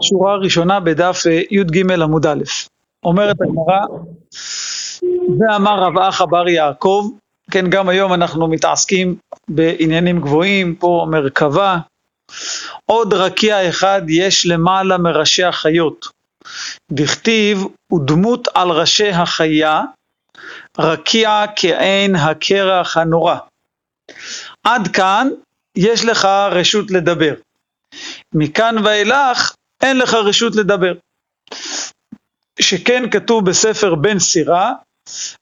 שורה ראשונה בדף אה, י"ג עמוד א', אומרת הגמרא, ואמר רב אחא בר יעקב, כן, גם היום אנחנו מתעסקים בעניינים גבוהים, פה מרכבה, עוד רקיע אחד יש למעלה מראשי החיות, דכתיב ודמות על ראשי החיה, רקיע כעין הקרח הנורא. עד כאן יש לך רשות לדבר. מכאן ואילך אין לך רשות לדבר. שכן כתוב בספר בן סירה,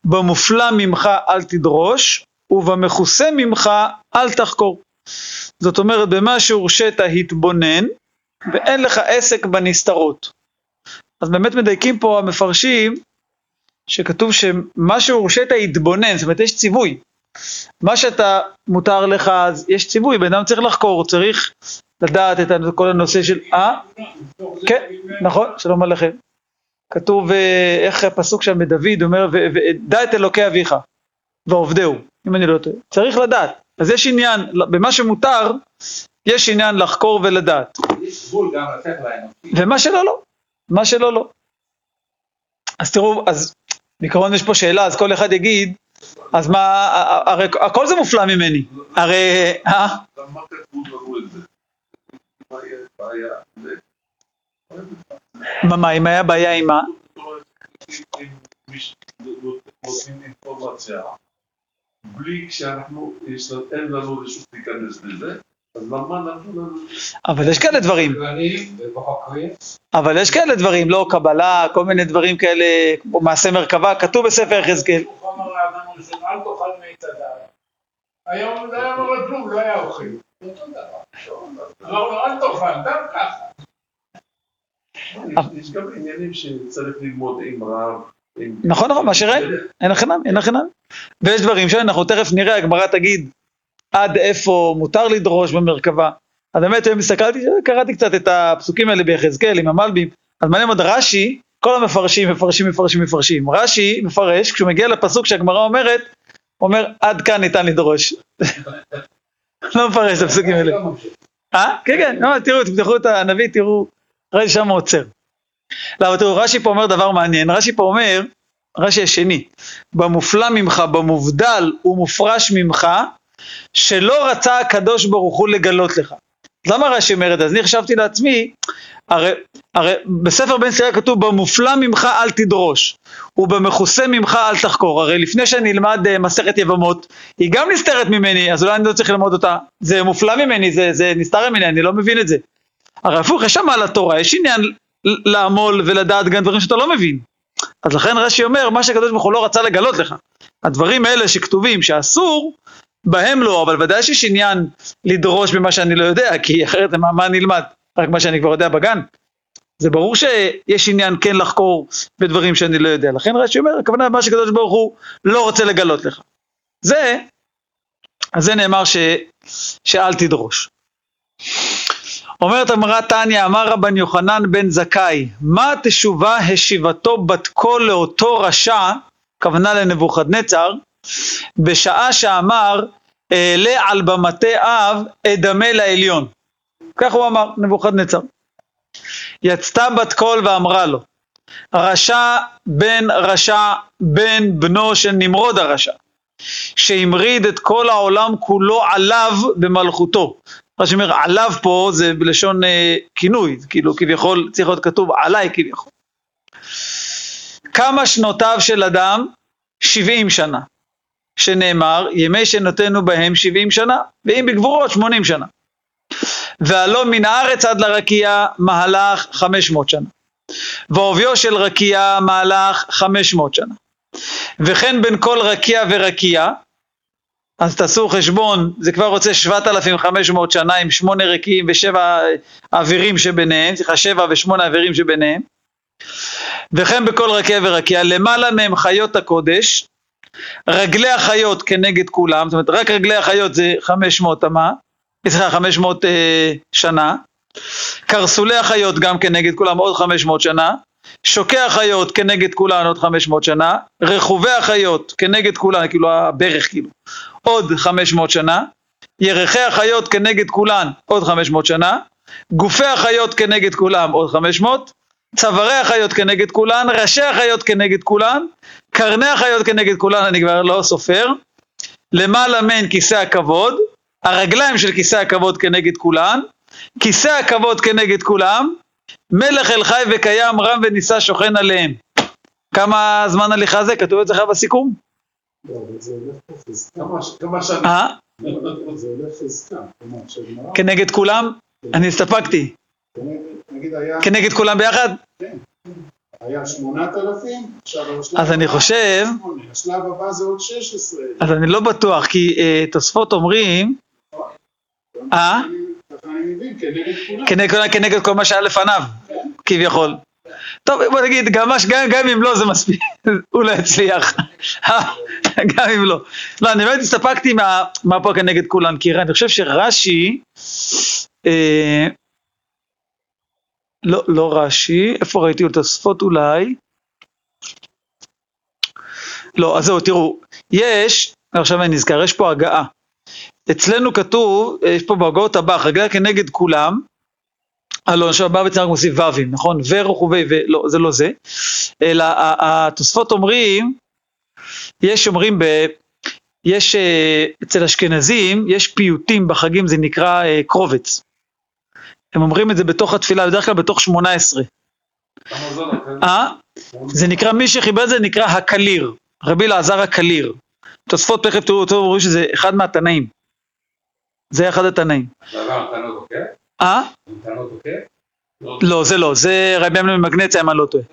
במופלא ממך אל תדרוש, ובמכוסה ממך אל תחקור. זאת אומרת, במה שהורשית התבונן, ואין לך עסק בנסתרות. אז באמת מדייקים פה המפרשים, שכתוב שמה שהורשית התבונן, זאת אומרת, יש ציווי. מה שאתה מותר לך, אז יש ציווי, בן אדם צריך לחקור, צריך לדעת את כל הנושא של... אה? כן, נכון, שלום עליכם. כתוב, אה, איך הפסוק שם בדוד אומר, ודע את אלוקי אביך ועובדהו, אם אני לא טועה. צריך לדעת. אז יש עניין, במה שמותר, יש עניין לחקור ולדעת. יש גבול גם לתת להם. ומה שלא, לא. מה שלא, לא. אז תראו, אז בעיקרון יש פה שאלה, אז כל אחד יגיד, אז מה, הרי הכל זה מופלא ממני. הרי, אה? מה? מה אם היה בעיה עם מה? אינפורמציה בלי שאנחנו, יש לנו- אין לנו רשות להיכנס לזה, אז למה נתנו לנו? אבל יש כאלה דברים. אבל יש כאלה דברים, לא קבלה, כל מיני דברים כאלה, כמו מעשה מרכבה, כתוב בספר יחזקאל. היום זה היה אומר כלום, לא היה אוכל. אמר לו, אל תאכל, גם ככה. יש גם עניינים שצריך ללמוד עם רב. נכון, נכון, מה שראינו, אין החינם, אין החינם. ויש דברים שאנחנו תכף נראה, הגמרא תגיד עד איפה מותר לדרוש במרכבה. אז באמת היום הסתכלתי, קראתי קצת את הפסוקים האלה ביחזקאל עם המלבים, אז מעניין מאוד רש"י, כל המפרשים מפרשים מפרשים מפרשים. רש"י מפרש, כשהוא מגיע לפסוק שהגמרא אומרת, אומר עד כאן ניתן לדרוש. לא מפרש את הפסוקים האלה. אה? כן, כן, לא, תראו, תפתחו את הנביא, תראו, רש"י שם עוצר. לא, אבל תראו, רש"י פה אומר דבר מעניין, רש"י פה אומר, רש"י השני, במופלא ממך, במובדל ומופרש ממך, שלא רצה הקדוש ברוך הוא לגלות לך. למה רש"י אומר את זה? אז אני חשבתי לעצמי, הרי, הרי בספר בן סירה כתוב במופלא ממך אל תדרוש ובמכוסה ממך אל תחקור. הרי לפני שאני אלמד אה, מסכת יבמות, היא גם נסתרת ממני, אז אולי אני לא צריך ללמוד אותה. זה מופלא ממני, זה, זה נסתר ממני, אני לא מבין את זה. הרי הפוך, יש שם על התורה, יש עניין לעמול ולדעת גם דברים שאתה לא מבין. אז לכן רש"י אומר, מה שהקדוש ברוך הוא לא רצה לגלות לך. הדברים האלה שכתובים שאסור, בהם לא, אבל ודאי שיש עניין לדרוש במה שאני לא יודע, כי אחרת מה, מה אני אלמד? רק מה שאני כבר יודע בגן? זה ברור שיש עניין כן לחקור בדברים שאני לא יודע. לכן רש"י אומר, הכוונה מה שקדוש ברוך הוא לא רוצה לגלות לך. זה, אז זה נאמר ש, שאל תדרוש. אומרת אמרה תניא, אמר רבן יוחנן בן זכאי, מה תשובה השיבתו בת קול לאותו רשע, כוונה לנבוכדנצר, בשעה שאמר, אעלה על במטה אב, אדמה לעליון. כך הוא אמר, נבוכדנצר. יצתה בת קול ואמרה לו, רשע בן רשע בן בנו של נמרוד הרשע, שהמריד את כל העולם כולו עליו במלכותו. מה שאומר עליו פה זה בלשון אה, כינוי, כאילו כביכול צריך להיות כתוב עליי כביכול. כמה שנותיו של אדם? 70 שנה. שנאמר, ימי שנותנו בהם 70 שנה, ואם בגבורות 80 שנה. והלא מן הארץ עד לרקיע מהלך 500 שנה. ועוביו של רקיע מהלך 500 שנה. וכן בין כל רקיע ורקיע, אז תעשו חשבון, זה כבר רוצה 7,500 שנה עם שמונה רקיעים ושבע אווירים שביניהם, סליחה שבע ושמונה אווירים שביניהם. וכן בכל רקיע ורקיע, למעלה מהם חיות הקודש, רגלי החיות כנגד כולם, זאת אומרת רק רגלי החיות זה 500 אמה, סליחה 500 אה, שנה, קרסולי החיות גם כנגד כולם עוד 500 שנה, שוקי החיות כנגד כולן עוד 500 שנה, רכובי החיות כנגד כולן, כאילו הברך כאילו, עוד 500 שנה, ירחי החיות כנגד כולן עוד 500 שנה, גופי החיות כנגד כולם עוד 500, צווארי החיות כנגד כולן, ראשי החיות כנגד כולן, קרני החיות כנגד כולן, אני כבר לא סופר, למעלה מהן כיסא הכבוד, הרגליים של כיסא הכבוד כנגד כולן, כיסא הכבוד כנגד כולם, מלך אל חי וקיים רם ונישא שוכן עליהם. כמה זמן הליכה זה? כתוב אצלך בסיכום? לא, כנגד כולם? אני הסתפקתי. כנגד כולם ביחד? היה 8,000, עכשיו השלב אז אני חושב. השלב הבא זה עוד 16. אז אני לא בטוח, כי אה, תוספות אומרים, אה? כנגד כולם. כנגד, כולם- כל מה שהיה לפניו, כביכול. טוב, בוא נגיד, גם, אם לא זה מספיק, הוא לא יצליח. גם אם לא. לא, אני באמת הסתפקתי מה, מה פה כנגד כולן, כי אני חושב שרש"י, אה, לא, לא רש"י, איפה ראיתי לו תוספות אולי? לא, אז זהו, תראו, יש, עכשיו אני נזכר, יש פה הגעה. אצלנו כתוב, יש פה בהגאות הבא, חגה כנגד כולם, הלא, עכשיו בא בעצם רק מוסיף ו"ים, נכון? ורחובי, ולא, זה לא זה. אלא התוספות אומרים, יש אומרים ב... יש אה, אצל אשכנזים, יש פיוטים בחגים, זה נקרא אה, קרובץ. הם אומרים את זה בתוך התפילה, בדרך כלל בתוך 18. כמה זמן לכם? אה? זה נקרא, מי שחיבר את זה נקרא הקליר, רבי אלעזר הקליר. תוספות תכף תראו אותו, אומרים שזה אחד מהתנאים. זה אחד התנאים. לא כן? אה? אותו, כן? לא, זה לא, זה רבי אמנון ממגנציה אם אני לא טועה.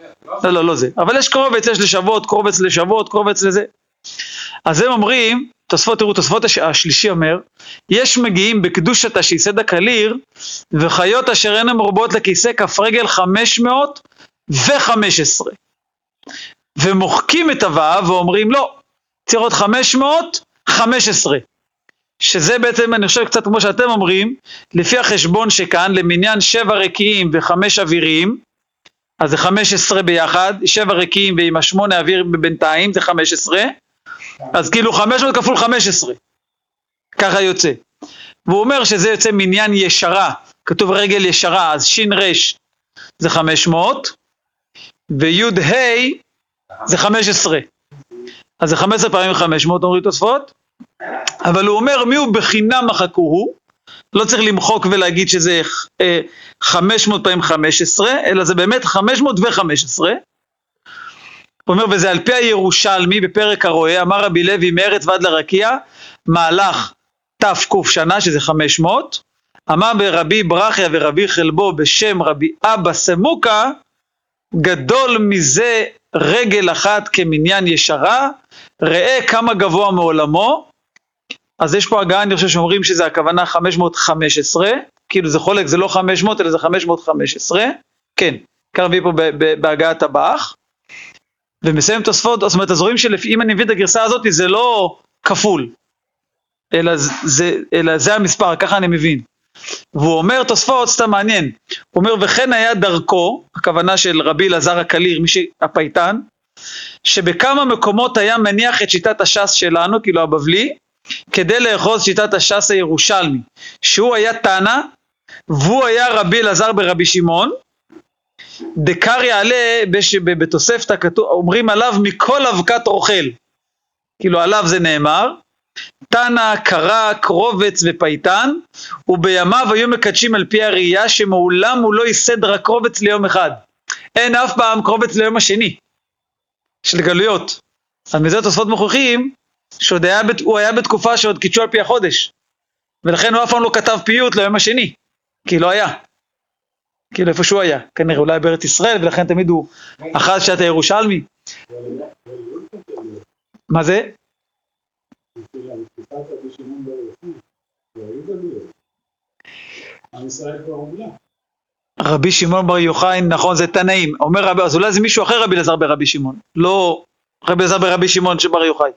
לא, לא, לא זה. אבל יש קרובץ, יש לשבות, קרובץ לשבות, קרובץ לזה. אז הם אומרים, תוספות, תראו, תוספות הש- השלישי אומר, יש מגיעים בקדושת השיסד הקליר, וחיות אשר הן מרובות לכיסא כף רגל חמש מאות וחמש עשרה. ומוחקים את הוו ואומרים לא, צריך עוד חמש מאות חמש עשרה. שזה בעצם, אני חושב קצת כמו שאתם אומרים, לפי החשבון שכאן, למניין שבע רקיעים וחמש אווירים, אז זה חמש עשרה ביחד, שבע רקיעים ועם השמונה אוויר בינתיים, זה חמש עשרה, אז כאילו חמש מאות כפול חמש עשרה, ככה יוצא. והוא אומר שזה יוצא מניין ישרה, כתוב רגל ישרה, אז שין רש זה חמש מאות, ויוד ה' זה חמש עשרה. אז זה חמש עשרה פעמים חמש מאות, אומרים תוספות, אבל הוא אומר מי הוא בחינם מחקוהו, לא צריך למחוק ולהגיד שזה אה, 500 פעמים 15, אלא זה באמת 515. הוא אומר, וזה על פי הירושלמי בפרק הרועה, אמר רבי לוי מארץ ועד לרקיע, מהלך תק שנה, שזה 500. אמר ברבי ברכיה ורבי חלבו בשם רבי אבא סמוקה, גדול מזה רגל אחת כמניין ישרה, ראה כמה גבוה מעולמו, אז יש פה הגעה, אני חושב שאומרים שזה הכוונה 515, כאילו זה חולק, זה לא 500 אלא זה 515, כן, כך מביא פה בהגעת הבאח, ומסיים תוספות, זאת אומרת, אז רואים שלפי, אם אני מבין את הגרסה הזאת, זה לא כפול, אלא זה, אלא זה המספר, ככה אני מבין. והוא אומר תוספות, סתם מעניין, הוא אומר, וכן היה דרכו, הכוונה של רבי אלעזר הקליר, מי שהפייטן, שבכמה מקומות היה מניח את שיטת הש"ס שלנו, כאילו הבבלי, כדי לאחוז שיטת הש"ס הירושלמי, שהוא היה תנא, והוא היה רבי אלעזר ברבי שמעון, דקר יעלה בתוספתא כתוב, אומרים עליו מכל אבקת רוכל, כאילו עליו זה נאמר, תנא, קרא, קרובץ ופייטן, ובימיו היו מקדשים על פי הראייה שמעולם הוא לא ייסד רק קרובץ ליום אחד. אין אף פעם קרובץ ליום השני, של גלויות. אז מזה תוספות מוכיחים שעוד היה, בת- הוא היה בתקופה שעוד קידשו על פי החודש. ולכן הוא אף פעם לא כתב פיוט ליום השני, כי לא היה. כאילו איפה שהוא היה, כנראה אולי בארץ ישראל, ולכן תמיד הוא אחז שעת הירושלמי. מה זה? רבי שמעון בר יוחאי, נכון, זה תנאים. אומר רבי, אז אולי זה מישהו אחר רבי אלעזר ברבי שמעון. לא רבי אלעזר ברבי שמעון שבר יוחאי.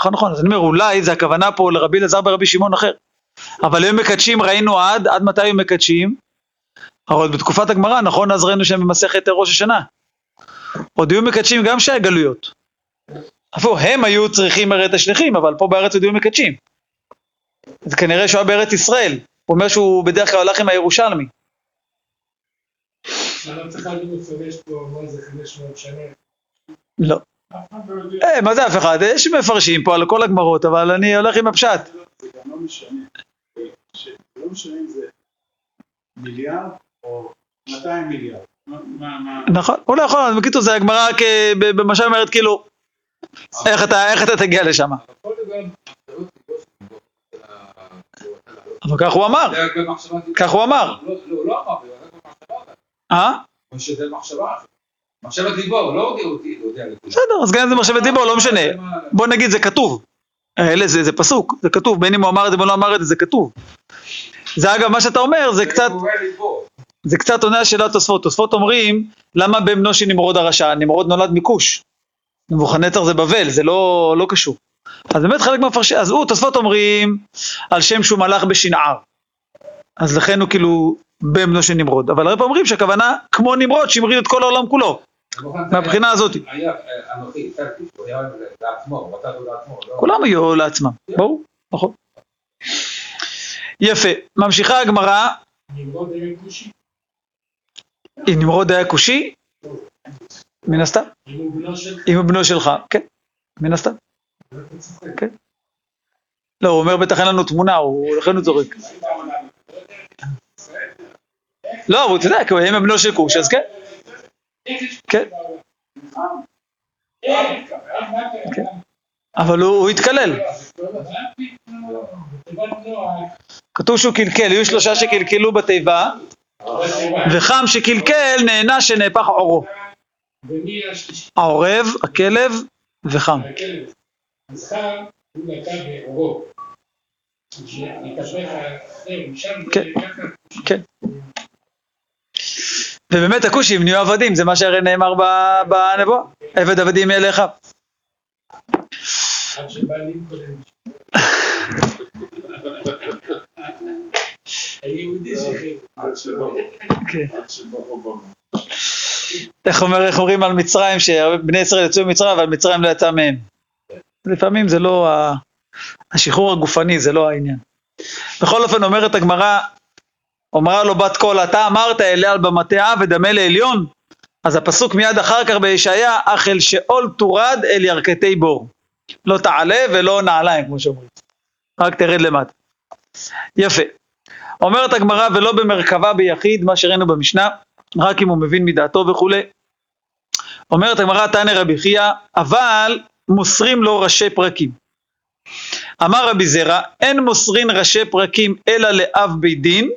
נכון, נכון, אז אני אומר, אולי זה הכוונה פה לרבי אלעזר ברבי שמעון אחר. אבל הם מקדשים, ראינו עד, עד מתי הם מקדשים? אבל בתקופת הגמרא, נכון, אז ראינו שהם במסכת ראש השנה. עוד היו מקדשים גם שהיה גלויות. אפילו הם היו צריכים הרי את השליחים, אבל פה בארץ עוד היו מקדשים. אז כנראה שהוא היה בארץ ישראל. הוא אומר שהוא בדרך כלל הלך עם הירושלמי. לא צריך להגיד מפרש פה מה זה 500 שנה. לא. אף אחד לא יודע. אה, מה זה אף אחד? יש מפרשים פה על כל הגמרות, אבל אני הולך עם הפשט. זה גם לא משנה. זה לא משנה אם זה מיליארד או 200 מיליארד. נכון, הוא לא יכול, בקיצור זה הגמרא במשל אומרת כאילו, איך אתה, תגיע לשם? אבל ליבו. אבל כך הוא אמר. כך הוא אמר. לא, לא, לא אמר, זה רק במחשבה. אה? מחשבת ליבו, לא הודיע אותי, הוא הודיע לכולם. בסדר, אז גם אם זה מחשבת ליבו, לא משנה. בוא נגיד זה כתוב. אלה זה, זה פסוק, זה כתוב, בין אם הוא אמר את זה ובין לא אמר את זה, זה כתוב. זה אגב, מה שאתה אומר, זה קצת. זה קצת עונה על שאלת תוספות. תוספות אומרים, למה בבנו של נמרוד הרשע? נמרוד נולד מכוש. נבוכנצר זה בבל, זה לא, לא קשור. אז באמת חלק מהמפרשים, אז הוא, תוספות אומרים, על שם שהוא מלך בשנער. אז לכן הוא כאילו בבנו של נמרוד. אבל הרבה פעמים אומרים שהכוונה, כמו נמרוד, שהמריד את כל העולם כולו, מהבחינה הזאת. היה היה כולם יהיו לעצמם, ברור, נכון. יפה, ממשיכה הגמרא, היה. אם נמרוד היה כושי, מן הסתם, אם הוא בנו שלך, כן, מן הסתם. אתה. כן. לא, הוא אומר בטח אין לנו תמונה, לכן הוא זורק. לא, אבל הוא צודק, הוא אם בנו של כוש, אז כן, כן. כן. אבל הוא התקלל. כתוב שהוא קלקל, היו שלושה שקלקלו בתיבה, וחם שקלקל נהנה שנהפך עורו. העורב, הכלב וחם. הכלב. אז חם הוא נקע בעורו. שהתהפך, זהו, משם זה כן. ככה. כן. ובאמת הכושים נהיו עבדים, זה מה שהרי נאמר בנבואה. עבד עבדים יהיה לאחיו. איך אומר, איך אומרים על מצרים, שבני ישראל יצאו ממצרים, אבל מצרים לא יצא מהם. לפעמים זה לא, השחרור הגופני זה לא העניין. בכל אופן אומרת הגמרא, אמרה לו בת קול, אתה אמרת אליה על במטעה ודמה לעליון? אז הפסוק מיד אחר כך בישעיה, אך אל שאול תורד אל ירכתי בור. לא תעלה ולא נעליים, כמו שאומרים. רק תרד למטה. יפה. אומרת הגמרא, ולא במרכבה ביחיד, מה שראינו במשנה, רק אם הוא מבין מדעתו וכולי. אומרת הגמרא, תנא רבי חייא, אבל מוסרים לו ראשי פרקים. אמר רבי זרע, אין מוסרין ראשי פרקים אלא לאב בית דין,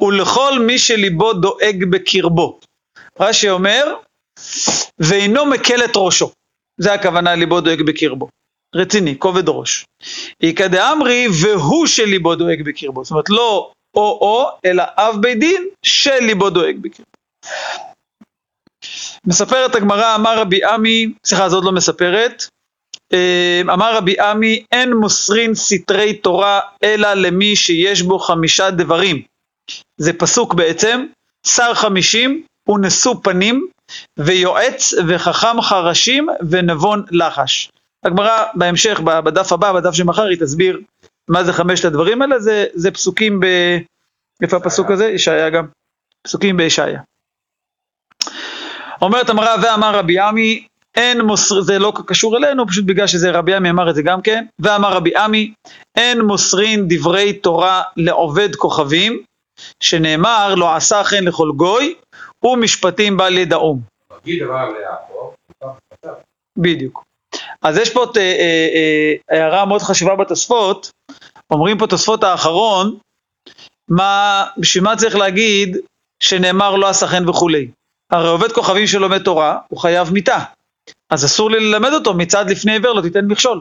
ולכל מי שליבו דואג בקרבו. רש"י אומר, ואינו מקל את ראשו. זה הכוונה ליבו דואג בקרבו. רציני, כובד ראש. איכא דאמרי, והוא שליבו דואג בקרבו. זאת אומרת, לא או-או, אלא אב בית דין שליבו דואג בקרבו. מספרת הגמרא, אמר רבי עמי, סליחה, זאת לא מספרת, אה, אמר רבי עמי, אין מוסרין סתרי תורה אלא למי שיש בו חמישה דברים. זה פסוק בעצם, שר חמישים ונשוא פנים, ויועץ וחכם חרשים ונבון לחש. הגמרא בהמשך, בדף הבא, בדף שמחר, היא תסביר מה זה חמשת הדברים האלה, זה, זה פסוקים ב... איפה הפסוק הזה? ישעיה גם. פסוקים בישעיה. אומרת המראה ואמר רבי עמי, אין מוסר, זה לא קשור אלינו, פשוט בגלל שזה רבי עמי אמר את זה גם כן, ואמר רבי עמי, אין מוסרין דברי תורה לעובד כוכבים, שנאמר לא עשה כן לכל גוי, ומשפטים בא ליעקב, בדיוק. אז יש פה אה, אה, אה, הערה מאוד חשובה בתוספות, אומרים פה תוספות האחרון, מה, בשביל מה צריך להגיד שנאמר לא עשה כן וכולי. הרי עובד כוכבים שלומד תורה, הוא חייב מיתה. אז אסור לי ללמד אותו מצד לפני עיוור לא תיתן מכשול.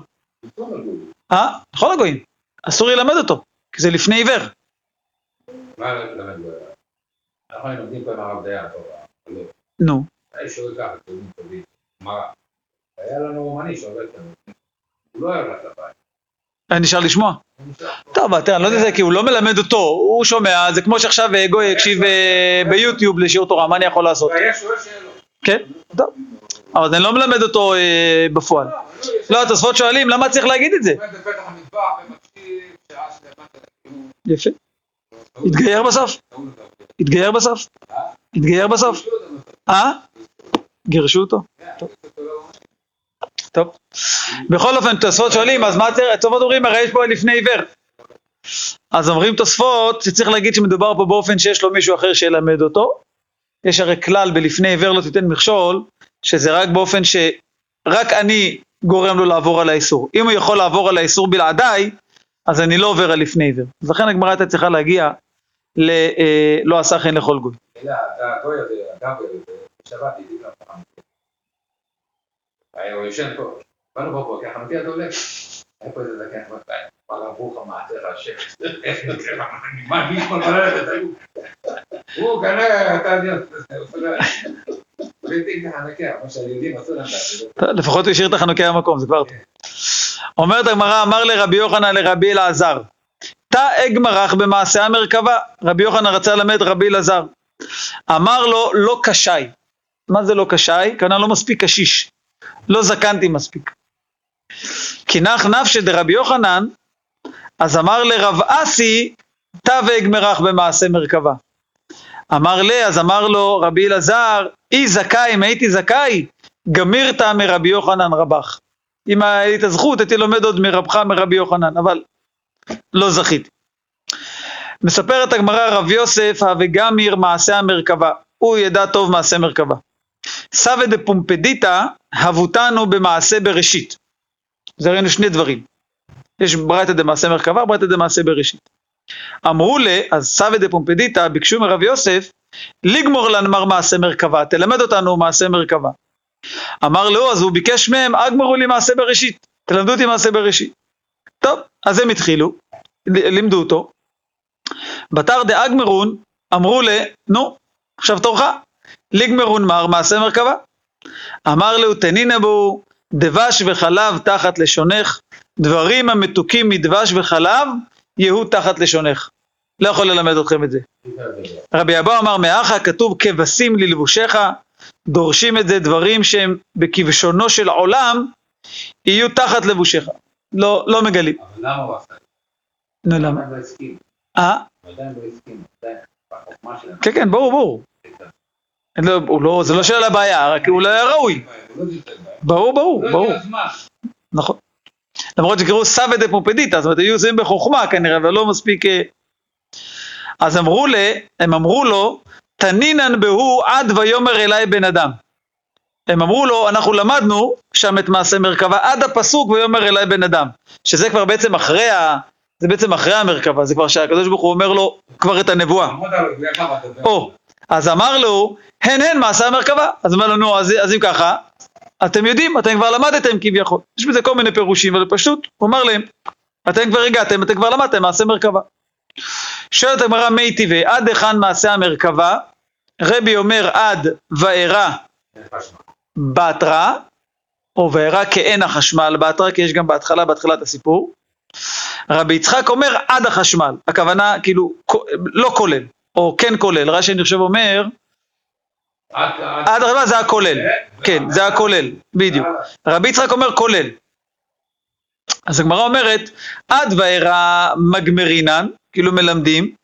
אה? לכל הגויים. אסור לי ללמד אותו, כי זה לפני עיוור. מה ללמד לו? אנחנו לומדים פה עם הרב דיין, טוב, אבל לא. נו. היה שואל ככה, תלמידים טובים, מה? היה לנו רומני שעובד כאן. הוא לא לבית. היה נשאר לשמוע. טוב, תראה, אני לא יודע, כי הוא לא מלמד אותו, הוא שומע, זה כמו שעכשיו אה, גוי יקשיב אה, ביוטיוב לשיעור תורה, מה אני יכול לעשות? כן, טוב. אבל אני לא מלמד אותו אה, בפועל. לא, התוספות שואלים, למה צריך להגיד את זה? ומקשיב, יפה. התגייר בסוף? התגייר בסוף? התגייר בסוף? אה? גירשו אותו? טוב. בכל אופן, תוספות שואלים, אז מה צריך, תוספות אומרים, הרי יש פה לפני עיוור. אז אומרים תוספות שצריך להגיד שמדובר פה באופן שיש לו מישהו אחר שילמד אותו. יש הרי כלל בלפני עיוור לא תיתן מכשול, שזה רק באופן שרק אני גורם לו לעבור על האיסור. אם הוא יכול לעבור על האיסור בלעדיי, אז אני לא עובר על לפני עיוור. אז לכן הגמרא הייתה צריכה להגיע לא עשה חן לכל גוי. הוא כנראה, אתה יודע, לפחות הוא השאיר את החנוכי המקום, זה כבר טוב. אומרת הגמרא, אמר לרבי יוחנן לרבי אלעזר, תא אגמרח במעשה המרכבה. רבי יוחנן רצה ללמד רבי אלעזר. אמר לו, לא קשי. מה זה לא קשי? כנראה לא מספיק קשיש. לא זקנתי מספיק. כי נח נפשי דרבי יוחנן, אז אמר לרב אסי, תא ואגמרח במעשה מרכבה. אמר לי, אז אמר לו רבי אלעזר, אי זכאי, אם הייתי זכאי, גמירתא מרבי יוחנן רבך. אם את הזכות, הייתי לומד עוד מרבך מרבי יוחנן, אבל לא זכיתי. מספרת הגמרא רב יוסף, וגמיר מעשה המרכבה. הוא ידע טוב מעשה מרכבה. סבא דפומפדיתא, הבותנו במעשה בראשית. זה ראינו שני דברים. יש ברייתא דמעשה מרכבה, ברייתא דמעשה בראשית. אמרו לה, אז סבא דפומפדיתא, ביקשו מרב יוסף, לגמור לנמר מעשה מרכבה, תלמד אותנו מעשה מרכבה. אמר לו, אז הוא ביקש מהם, אגמרו לי מעשה בראשית, תלמדו אותי מעשה בראשית. טוב, אז הם התחילו, לימדו אותו. בתר דאגמרון, אמרו לה, נו, עכשיו תורך, לגמרון מר מעשה מרכבה. אמר לו, תנינא בו, דבש וחלב תחת לשונך, דברים המתוקים מדבש וחלב, יהיו תחת לשונך. לא יכול ללמד אתכם את זה. רבי אבא אמר מאחה, כתוב כבשים ללבושך, דורשים את זה דברים שהם בכבשונו של עולם, יהיו תחת לבושך. לא, לא מגלים. אבל למה הוא עשה? נו למה? עדיין לא הסכים. אה? עדיין לא הסכים. עדיין. כן כן, ברור, ברור. לא, לא, זה לא שאלה בעיה, רק הוא לא היה ראוי. לא. ברור, ברור, ברור. נכון. למרות שקראו סבא דפופדיתא, זאת אומרת, היו עושים בחוכמה כנראה, אבל לא מספיק... אה. אז אמרו לה, הם אמרו לו, תנינן בהו עד ויאמר אליי בן אדם. הם אמרו לו, אנחנו למדנו שם את מעשה מרכבה עד הפסוק ויאמר אליי בן אדם. שזה כבר בעצם אחרי ה... זה בעצם אחרי המרכבה, זה כבר שהקדוש ברוך הוא אומר לו כבר את הנבואה. או, אז אמר לו, הן הן מעשה המרכבה. אז אמר לנו, אז, אז אם ככה, אתם יודעים, אתם כבר למדתם כביכול. יש בזה כל מיני פירושים, אבל פשוט, הוא אמר להם, אתם כבר הגעתם, אתם כבר למדתם מעשה מרכבה. שואלת הגמרא מי טבעי, עד היכן מעשה המרכבה? רבי אומר עד וארא בתרא, או וארא כעין החשמל בתרא, כי יש גם בהתחלה, בהתחלת הסיפור. רבי יצחק אומר עד החשמל, הכוונה כאילו לא כולל, או כן כולל, רש"י אני חושב אומר, עד- החשמל זה הכולל, כן, זה הכולל, בדיוק. רבי יצחק אומר כולל. אז הגמרא אומרת, עד וארא מגמרינן, כאילו מלמדים,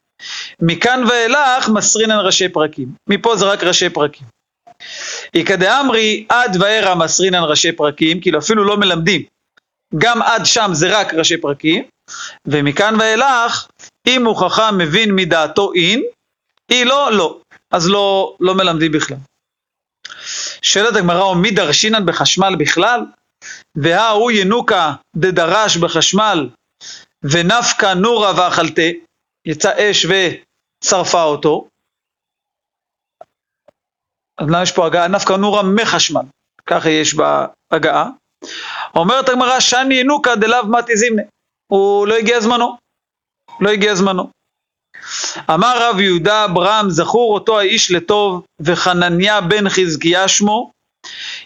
מכאן ואילך מסרינן ראשי פרקים. מפה זה רק ראשי פרקים. איכא דאמרי עד וארא מסרינן ראשי פרקים, כאילו אפילו לא מלמדים. גם עד שם זה רק ראשי פרקים, ומכאן ואילך, אם הוא חכם מבין מדעתו אין, אי לא, לא. אז לא, לא מלמדים בכלל. שואלת הגמרא, מי דרשינן בחשמל בכלל? וההוא ינוקה דדרש בחשמל, ונפקא נורא ואכלתה, יצא אש ושרפה אותו. אז למה יש פה הגעה? נפקא נורא מחשמל, ככה יש בהגעה. אומרת הגמרא, שאני ינוקה דלאו מתי זימנה, הוא לא הגיע זמנו, לא הגיע זמנו. אמר רב יהודה אברהם זכור אותו האיש לטוב וחנניה בן חזקיה שמו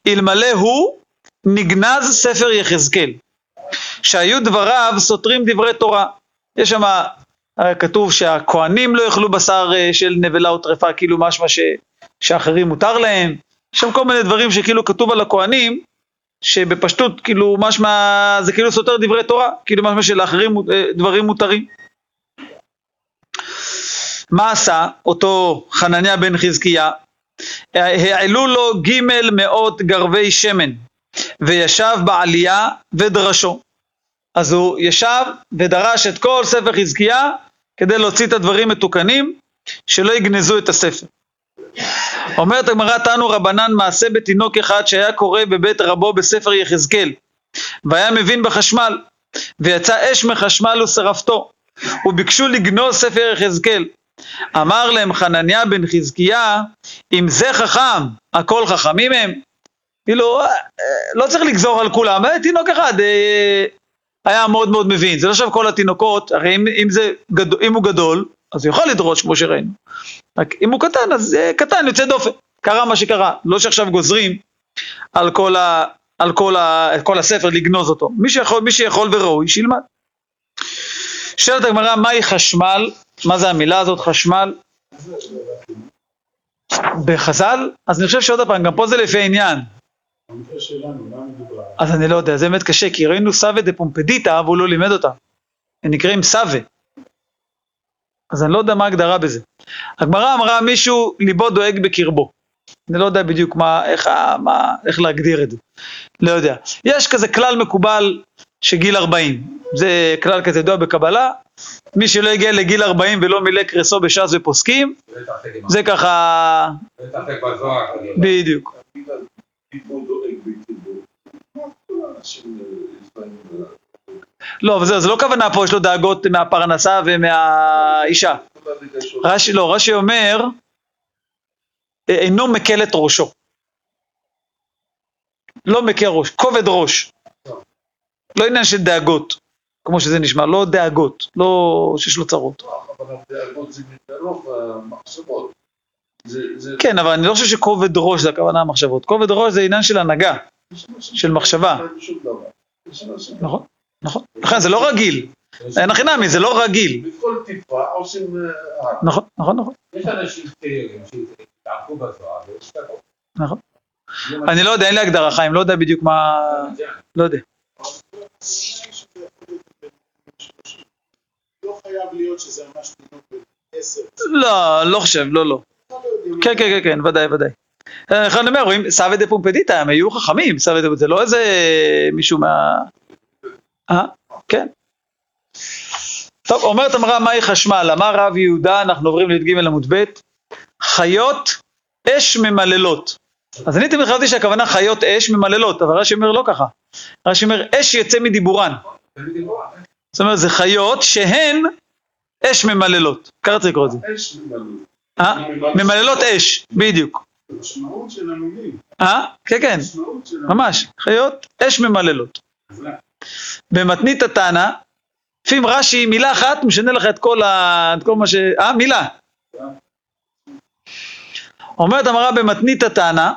אלמלא הוא נגנז ספר יחזקאל שהיו דבריו סותרים דברי תורה יש שם כתוב שהכהנים לא יאכלו בשר אה, של נבלה או טרפה כאילו משמע ש, שאחרים מותר להם יש שם כל מיני דברים שכאילו כתוב על הכהנים שבפשטות כאילו משמע, זה כאילו סותר דברי תורה, כאילו משמע שלאחרים אה, דברים מותרים. מה עשה אותו חנניה בן חזקיה? העלו לו ג' מאות גרבי שמן, וישב בעלייה ודרשו. אז הוא ישב ודרש את כל ספר חזקיה כדי להוציא את הדברים מתוקנים, שלא יגנזו את הספר. אומרת הגמרא תנו רבנן מעשה בתינוק אחד שהיה קורא בבית רבו בספר יחזקאל, והיה מבין בחשמל, ויצא אש מחשמל ושרפתו, וביקשו לגנוז ספר יחזקאל. אמר להם חנניה בן חזקיה, אם זה חכם, הכל חכמים הם. כאילו, לא צריך לגזור על כולם, אה, תינוק אחד אה, היה מאוד מאוד מבין. זה לא עכשיו כל התינוקות, הרי אם, אם, זה, אם הוא גדול, אז הוא יכול לדרוש כמו שראינו. רק אם הוא קטן, אז זה קטן, יוצא דופן. קרה מה שקרה. לא שעכשיו גוזרים על כל, ה, על כל, ה, כל הספר לגנוז אותו. מי שיכול, מי שיכול וראוי, שילמד. שואלת הגמרא, מהי חשמל? מה זה המילה הזאת, חשמל? בחז"ל? אז אני חושב שעוד פעם, גם פה זה לפי העניין. אז אני לא יודע, זה באמת קשה, כי ראינו סווה דה פומפדיטה, והוא לא לימד אותה. הם נקראים סווה. אז אני לא יודע מה ההגדרה בזה. הגמרא אמרה, מישהו ליבו דואג בקרבו. אני לא יודע בדיוק מה, איך, מה, איך להגדיר את זה. לא יודע. יש כזה כלל מקובל שגיל 40. זה כלל כזה ידוע בקבלה. מי שלא הגיע לגיל 40 ולא מילא קרסו בש"ס ופוסקים, זה ככה... בדיוק. ליבו לא, אבל זהו, זה לא כוונה פה, יש לו דאגות מהפרנסה ומהאישה. רש"י לא, רש"י אומר, אינו מקל את ראשו. לא מקל ראש, כובד ראש. לא עניין של דאגות, כמו שזה נשמע, לא דאגות, לא שיש לו צרות. אבל הדאגות זה מתרוב המחשבות. זה, זה, כן, אבל אני לא חושב שכובד ראש זה הכוונה המחשבות. כובד ראש זה עניין של הנהגה, של מחשבה. יש אנשים- נכון, נכון. לכן זה לא רגיל. אין הכי נמי, זה לא רגיל. בכל טיפה עושים אה. נכון, נכון, נכון. יש אנשים צעירים שהתערבו בזוהר והשתגעו. נכון. אני לא יודע, אין לי הגדרה, חיים, לא יודע בדיוק מה... לא יודע. לא. לא, לא חושב, לא, לא. כן, כן, כן, כן, ודאי, ודאי. לכן אני אומר, רואים, סווה דה פומפדיטה, הם היו חכמים, סווה דה, זה לא איזה מישהו מה... אה? כן. טוב, אומרת אמרה, מהי חשמל? אמר רב יהודה, אנחנו עוברים לי"ג עמוד ב', חיות אש ממללות. אז אני תמיד חשבתי שהכוונה חיות אש ממללות, אבל רש"י אומר לא ככה. רש"י אומר, אש יצא מדיבורן. זאת אומרת, זה חיות שהן אש ממללות. ככה צריך לקרוא את זה. אש ממלאים. אה? ממללות אש, בדיוק. המשמעות של המילים. אה? כן, כן. ממש. חיות אש ממללות. במתנית התנא, לפעמים רש"י, מילה אחת, משנה לך את כל, ה... את כל מה ש... אה, מילה. אומרת המראה במתנית התנא,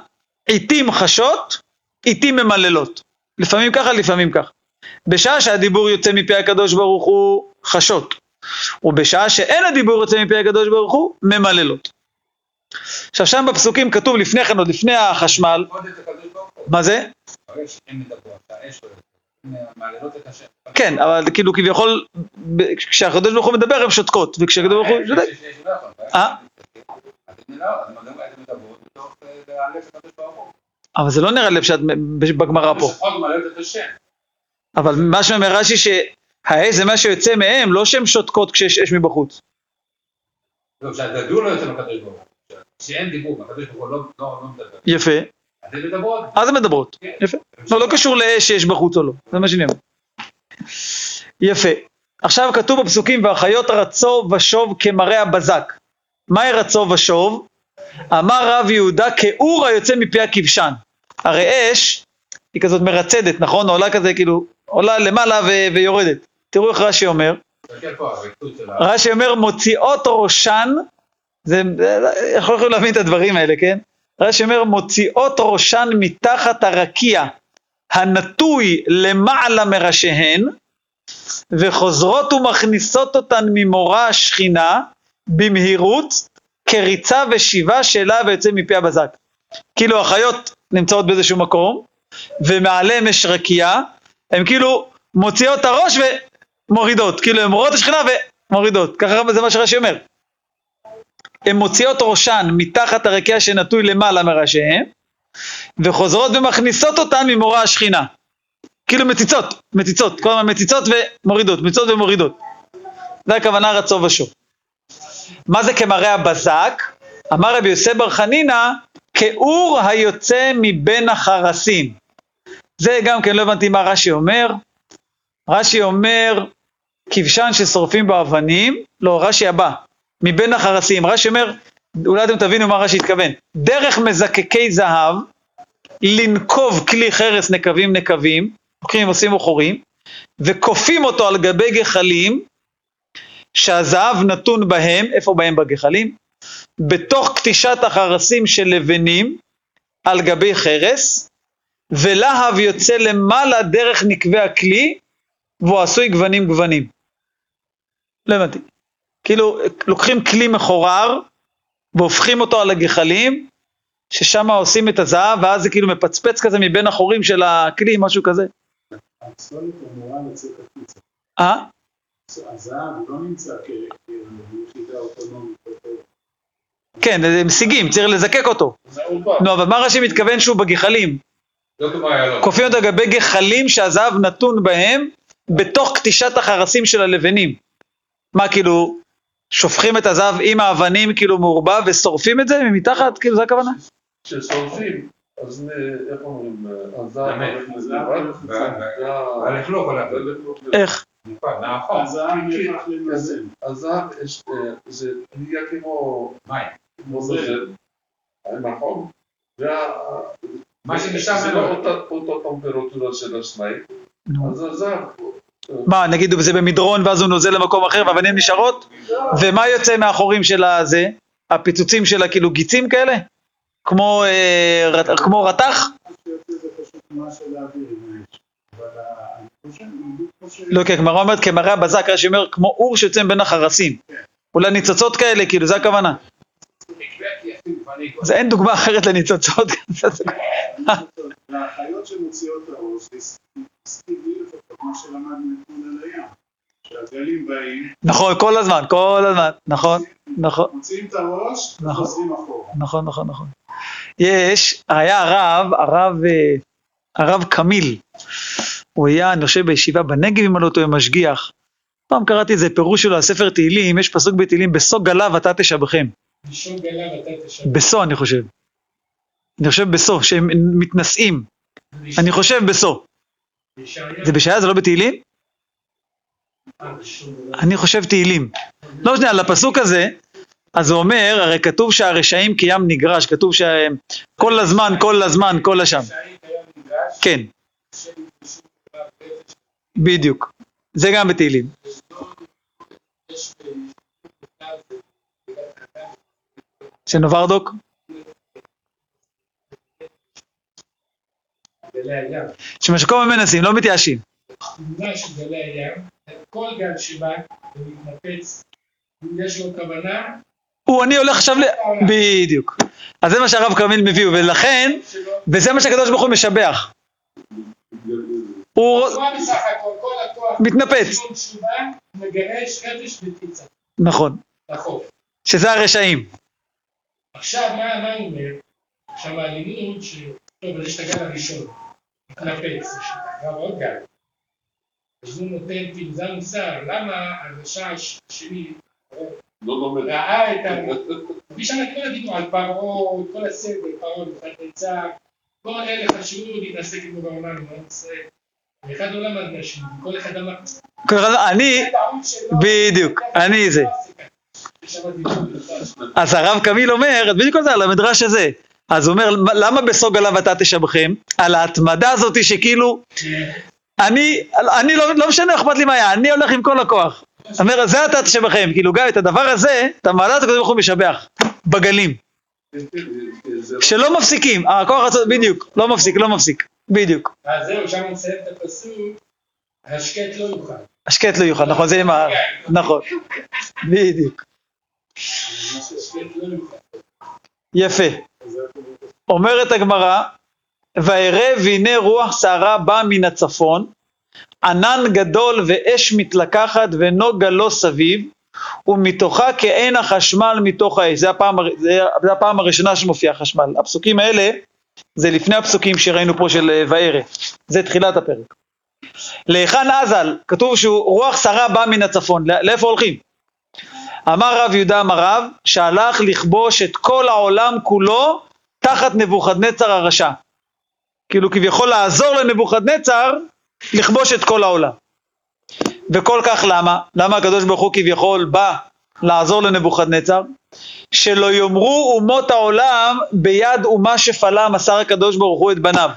עיתים חשות, עיתים ממללות. לפעמים ככה, לפעמים ככה. בשעה שהדיבור יוצא מפי הקדוש ברוך הוא חשות, ובשעה שאין הדיבור יוצא מפי הקדוש ברוך הוא ממללות. עכשיו שם בפסוקים כתוב לפני כן, עוד לפני החשמל. מה זה? מעללות את השם. כן, אבל כאילו כביכול, כשהקדוש ברוך הוא מדבר הן שותקות, וכשהקדוש ברוך הוא אה? אבל זה לא נראה לב שאת בגמרא פה. אבל מה שאומר רש"י שהאש זה מה שיוצא מהם, לא שהן שותקות כשיש אש מבחוץ. לא, כשהדיבור לא יוצא מהקדוש ברוך הוא. כשאין דיבור, הקדוש ברוך הוא לא- לא לא מדבר. יפה, אז הן מדברות. אז הן מדברות. כן. יפה. לא, לא קשור לאש שיש בחוץ או לא, זה מה שאני אומר. יפה. עכשיו כתוב בפסוקים, והחיות רצו ושוב כמראה הבזק. מהי רצו ושוב? אמר רב יהודה, כאור היוצא מפי הכבשן. הרי אש היא כזאת מרצדת, נכון? עולה כזה כאילו, עולה למעלה ו- ויורדת. תראו איך רש"י אומר. רש"י אומר, מוציאות ראשן, זה, זה- יכול יכולים להבין את הדברים האלה, כן? רש"י אומר, מוציאות ראשן מתחת הרקיע, הנטוי למעלה מראשיהן, וחוזרות ומכניסות אותן ממורא השכינה, במהירות, כריצה ושיבה שלה ויוצא מפי הבזק. כאילו החיות נמצאות באיזשהו מקום, ומעליהם יש רקיע, הן כאילו מוציאות את הראש ומורידות, כאילו הן רואות את השכינה ומורידות, ככה זה מה שרש"י אומר. הן מוציאות ראשן מתחת הרקיע שנטוי למעלה מראשיהם, וחוזרות ומכניסות אותן ממורא השכינה. כאילו מציצות, מציצות, כל הזמן מציצות ומורידות, מציצות ומורידות. זה הכוונה רצו ושו. מה זה כמראה הבזק? אמר רבי יוסף בר חנינא, כאור היוצא מבין החרסים. זה גם כן לא הבנתי מה רש"י אומר. רש"י אומר, כבשן ששורפים בו אבנים, לא, רש"י הבא, מבין החרסים. רש"י אומר, אולי אתם תבינו מה רש"י התכוון. דרך מזקקי זהב, לנקוב כלי חרס נקבים נקבים, לוקחים עושים חורים, וכופים אותו על גבי גחלים, שהזהב נתון בהם, איפה בהם בגחלים? בתוך קטישת החרסים של לבנים על גבי חרס, ולהב יוצא למעלה דרך נקבי הכלי, והוא עשוי גוונים גוונים. לא הבנתי. כאילו, לוקחים כלי מחורר, והופכים אותו על הגחלים, ששם עושים את הזהב, ואז זה כאילו מפצפץ כזה מבין החורים של הכלי, משהו כזה. הפסולת אמורה לצאת החוצה. אה? הזהב לא נמצא כיחידה אוטונומית. כן, הם משיגים, צריך לזקק אותו. נו, אבל מה רש"י מתכוון שהוא בגחלים? לא. כופים אותו לגבי גחלים שהזהב נתון בהם, בתוך קטישת החרסים של הלבנים. מה, כאילו, שופכים את הזהב עם האבנים כאילו מעורבב ושורפים את זה מתחת? כאילו, זה הכוונה? כששורפים, אז איך אומרים, הזהב. הלכלוך עליו. איך? נכון. הזהב נהפך לנוזל. הזהב יש, אה, זה נהיה כמו מים. כמו נוזל, נכון? מה שנשאר זה לא לא. אותה טמפרטורה של השניים. אז הזהב, מה, נגיד זה במדרון ואז הוא נוזל למקום אחר והאבנים נשארות? ומה יוצא מהחורים של הזה? הפיצוצים של הכאילו גיצים כאלה? כמו, אה, רת- כמו ש... לא, כי הגמרא אומרת כמראה הבזק, רש"י אומר כמו אור שיוצא מבין החרסים. אולי ניצוצות כאלה, כאילו, זה הכוונה. אז אין דוגמה אחרת לניצוצות. לפחות מה שלמדנו אתמול על הים. שהגלים באים, נכון, כל הזמן, כל הזמן, נכון, נכון. מוציאים את הראש, נכון. וחוזרים אחורה. נכון, נכון, נכון. יש, היה הרב, הרב, אה, הרב קמיל, הוא היה, אני חושב, בישיבה בנגב, אם אני לא טועה, משגיח. פעם קראתי איזה פירוש שלו על ספר תהילים, יש פסוק בתהילים, בסוג גליו אתה תשבחם. משום גליו אתה תשב. בסו, אני חושב. אני חושב בסו, שהם מתנשאים. אני חושב בסו. זה בישעיה, זה לא בתהילים? אני חושב תהילים. לא משנה, על הפסוק הזה, אז הוא אומר, הרי כתוב שהרשעים כים נגרש, כתוב שכל הזמן, כל הזמן, כל השם. כן, בדיוק. זה גם בתהילים. שנוברדוק? שמשקום הם מנסים, לא מתייאשים. תמונה של גלי הים, כל גל שבא ומתנפץ, יש לו כוונה, הוא, אני הולך עכשיו ל... בדיוק. אז זה מה שהרב כרמיל מביא, ולכן, וזה מה שהקדוש ברוך הוא משבח. הוא מתנפץ. נכון, לחוף. שזה הרשעים. עכשיו, מה הוא אומר? עכשיו הלימוד טוב, אז יש את הגל הראשון, מתנפץ, יש גם עוד גל. אז הוא נותן תמזה מוסר, למה הרשע הש- השני לא. ראה את ה... כפי שאנחנו לא יודעים על פרעה, כל הסדר, פרעה, נבוכדנצר, כל אלה חשבו להתעסק עם ברמה, עם ישראל. ואחד לא למד נשים, כל אחד אמר, אני, בדיוק, אני זה. אז הרב קמיל אומר, בדיוק על זה, על המדרש הזה. אז הוא אומר, למה בסוג עליו אתה תשבחם? על ההתמדה הזאת שכאילו, אני, אני לא, לא משנה, אכפת לי מה היה, אני הולך עם כל הכוח. זאת אומרת, זה אתה תשבחם, כאילו גם את הדבר הזה, את המעלה הזאת הקדוש ברוך הוא משבח, בגלים, לא- שלא מפסיקים, הכוח הזה, בדיוק, לא מפסיק, לא מפסיק, בדיוק. אז זהו, שם הוא מסיים את הפסוק, השקט לא יוכל. השקט לא יוכל, נכון, זה עם ה... נכון, בדיוק, יוכל. יפה. אומרת הגמרא, ואראה והנה רוח סערה באה מן הצפון, ענן גדול ואש מתלקחת ונוגה לא סביב, ומתוכה כעין החשמל מתוך האש. זה הפעם, זה, זה הפעם הראשונה שמופיע חשמל. הפסוקים האלה זה לפני הפסוקים שראינו פה של אה, וארא. זה תחילת הפרק. להיכן אזל? כתוב שהוא רוח סערה באה מן הצפון. לא- לאיפה הולכים? אמר רב יהודה אמר רב, שהלך לכבוש את כל העולם כולו תחת נבוכדנצר הרשע. כאילו כביכול לעזור לנבוכדנצר לכבוש את כל העולם. וכל כך למה? למה הקדוש ברוך הוא כביכול בא לעזור לנבוכדנצר? שלא יאמרו אומות העולם ביד אומה שפלה מסר הקדוש ברוך הוא את בניו.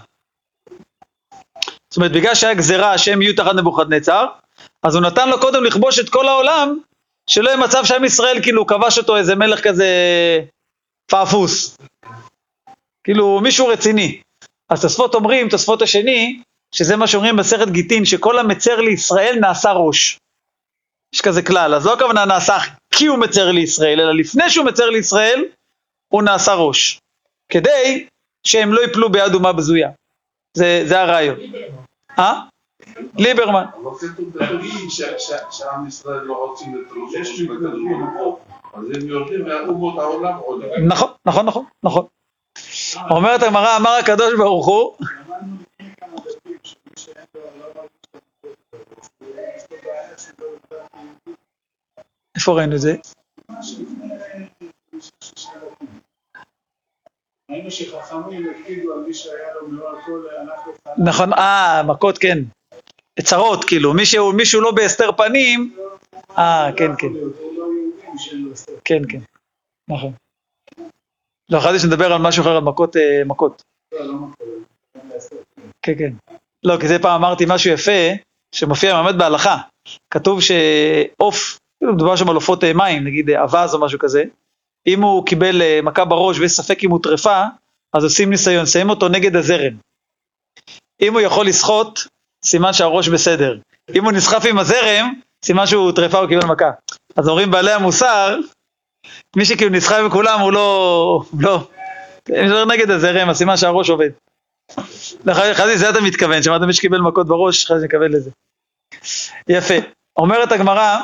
זאת אומרת, בגלל שהיה גזירה שהם יהיו תחת נבוכדנצר, אז הוא נתן לו קודם לכבוש את כל העולם, שלא יהיה מצב שעם ישראל כאילו כבש אותו איזה מלך כזה פעפוס. כאילו מישהו רציני. אז תוספות אומרים, תוספות השני, שזה מה שאומרים בסרט גיטין, שכל המצר לישראל נעשה ראש. יש כזה כלל, אז לא הכוונה נעשה כי הוא מצר לישראל, אלא לפני שהוא מצר לישראל, הוא נעשה ראש. כדי שהם לא יפלו ביד אומה בזויה. זה, זה הרעיון. אה? ליברמן. אבל כתוב בתורים ש- ש- שעם ישראל לא רוצים את ראשו של הקדוש ברוך הוא, אז הם יורדים מהאומות העולם עוד. נכון, נכון, נכון, נכון. אומרת הגמרא, אמר הקדוש ברוך הוא. איפה ראינו את זה? נכון, אה, מכות כן. צרות, כאילו, מישהו, מישהו לא בהסתר פנים, אה, כן, כן. כן, כן, נכון. לא, חשבתי שנדבר על משהו אחר, על מכות, אה, מכות. כן, כן. לא, כי זה פעם אמרתי משהו יפה, שמופיע באמת בהלכה. כתוב שעוף, כאילו מדובר שם על עופות אה, מים, נגיד אה, אווז או משהו כזה, אם הוא קיבל מכה בראש ויש ספק אם הוא טרפה, אז עושים ניסיון, שמים אותו נגד הזרם. אם הוא יכול לשחות, סימן שהראש בסדר. אם הוא נסחף עם הזרם, סימן שהוא טרפה או קיבל מכה. אז אומרים בעלי המוסר, מי שכאילו נסחף עם כולם הוא לא, הוא לא, אם זה נגד הזרם, אז סימן שהראש עובד. חזי, זה אתה מתכוון, שמעת מי שקיבל מכות בראש, חזי מקבל לזה. יפה. אומרת הגמרא,